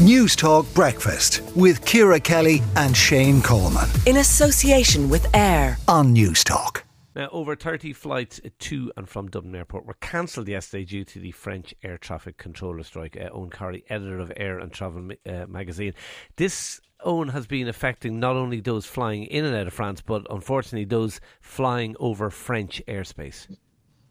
Newstalk Breakfast with Ciara Kelly and Shane Coleman. In association with AIR on Newstalk. Now, over 30 flights to and from Dublin Airport were cancelled yesterday due to the French air traffic controller strike. Uh, Eoghan Corry, editor of Air and Travel uh, magazine. This Eoghan has been affecting not only those flying in and out of France, but unfortunately those flying over French airspace.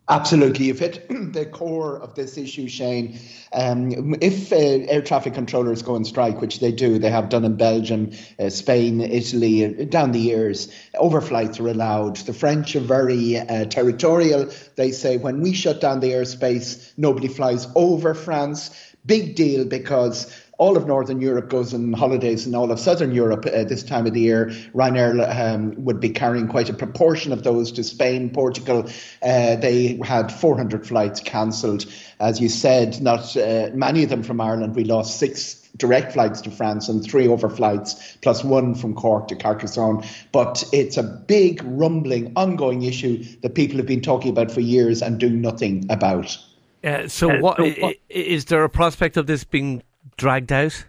Absolutely. You've hit the core of this issue, Shane. Um, if uh, air traffic controllers go on strike, which they do, they have done in Belgium, uh, Spain, Italy, uh, down the years, overflights are allowed. The French are very uh, territorial. They say when we shut down the airspace, nobody flies over France. Big deal because all of Northern Europe goes on holidays and all of Southern Europe uh, this time of the year. Ryanair um, would be carrying quite a proportion of those to Spain, Portugal. Uh, they had 400 flights cancelled. As you said, not uh, many of them from Ireland. We lost six direct flights to France and three overflights, plus one from Cork to Carcassonne. But it's a big, rumbling, ongoing issue that people have been talking about for years and doing nothing about. Uh, so, uh, what, so what is there a prospect of this being dragged out?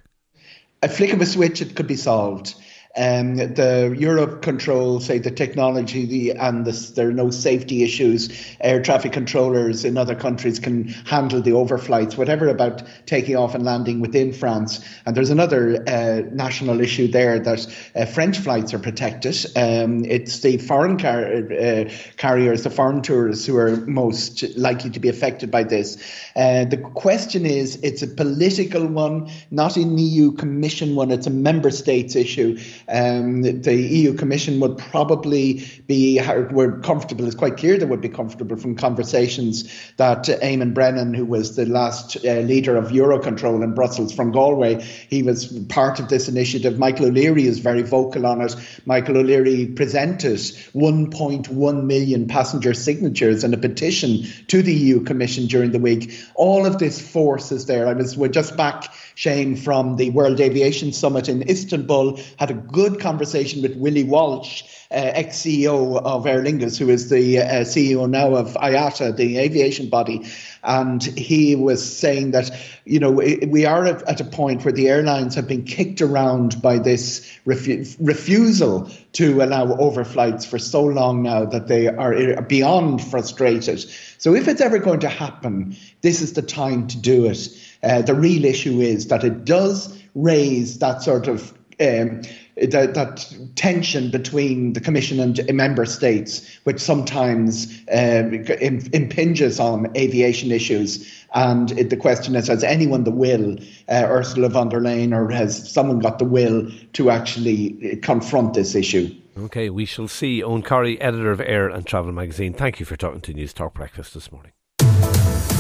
A flick of a switch, it could be solved. Um, the Eurocontrol, say the technology, the and the, there are no safety issues. Air traffic controllers in other countries can handle the overflights, whatever about taking off and landing within France. And there's another uh, national issue there that uh, French flights are protected. Um, it's the foreign car- uh, carriers, the foreign tourists, who are most likely to be affected by this. Uh, the question is, it's a political one, not an EU Commission one. It's a member states issue. Um, the EU Commission would probably be were comfortable. It's quite clear they would be comfortable from conversations that Eamonn Brennan, who was the last uh, leader of Eurocontrol in Brussels from Galway, he was part of this initiative. Michael O'Leary is very vocal on it. Michael O'Leary presented 1.1 million passenger signatures in a petition to the EU Commission during the week. All of this force is there. I was we're just back, Shane, from the World Aviation Summit in Istanbul. Had a good conversation with Willie Walsh, uh, ex CEO of Aer Lingus, who is the uh, CEO now of IATA, the aviation body. And he was saying that, you know, we are at a point where the airlines have been kicked around by this refu- refusal to allow overflights for so long now that they are beyond frustrated. So if it's ever going to happen, this is the time to do it. Uh, the real issue is that it does raise that sort of um, that, that, tension between the Commission and member states, which sometimes um, impinges on aviation issues. And it, the question is, has anyone the will, uh, Ursula von der Leyen, or has someone got the will to actually confront this issue? Okay, we shall see. Eoghan Corry, editor of Air and Travel magazine. Thank you for talking to Newstalk Breakfast this morning.